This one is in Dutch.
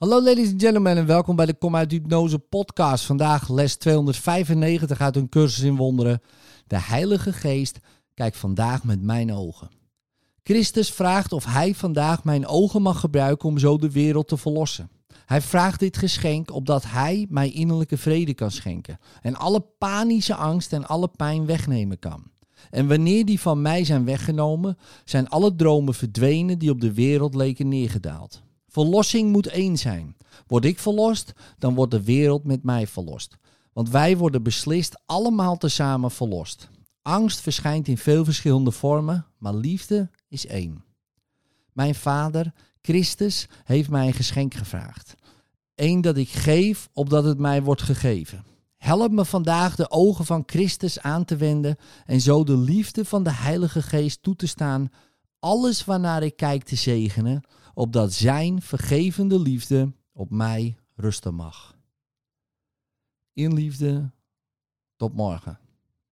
Hallo ladies and gentlemen en welkom bij de Kom uit Hypnose podcast. Vandaag les 295 uit een cursus in wonderen. De Heilige Geest kijkt vandaag met mijn ogen. Christus vraagt of hij vandaag mijn ogen mag gebruiken om zo de wereld te verlossen. Hij vraagt dit geschenk opdat hij mij innerlijke vrede kan schenken en alle panische angst en alle pijn wegnemen kan. En wanneer die van mij zijn weggenomen, zijn alle dromen verdwenen die op de wereld leken neergedaald. Verlossing moet één zijn. Word ik verlost, dan wordt de wereld met mij verlost. Want wij worden beslist allemaal tezamen verlost. Angst verschijnt in veel verschillende vormen, maar liefde is één. Mijn vader, Christus, heeft mij een geschenk gevraagd. Eén dat ik geef, opdat het mij wordt gegeven. Help me vandaag de ogen van Christus aan te wenden en zo de liefde van de Heilige Geest toe te staan, alles waarnaar ik kijk te zegenen, opdat Zijn vergevende liefde op mij rusten mag. In liefde, tot morgen.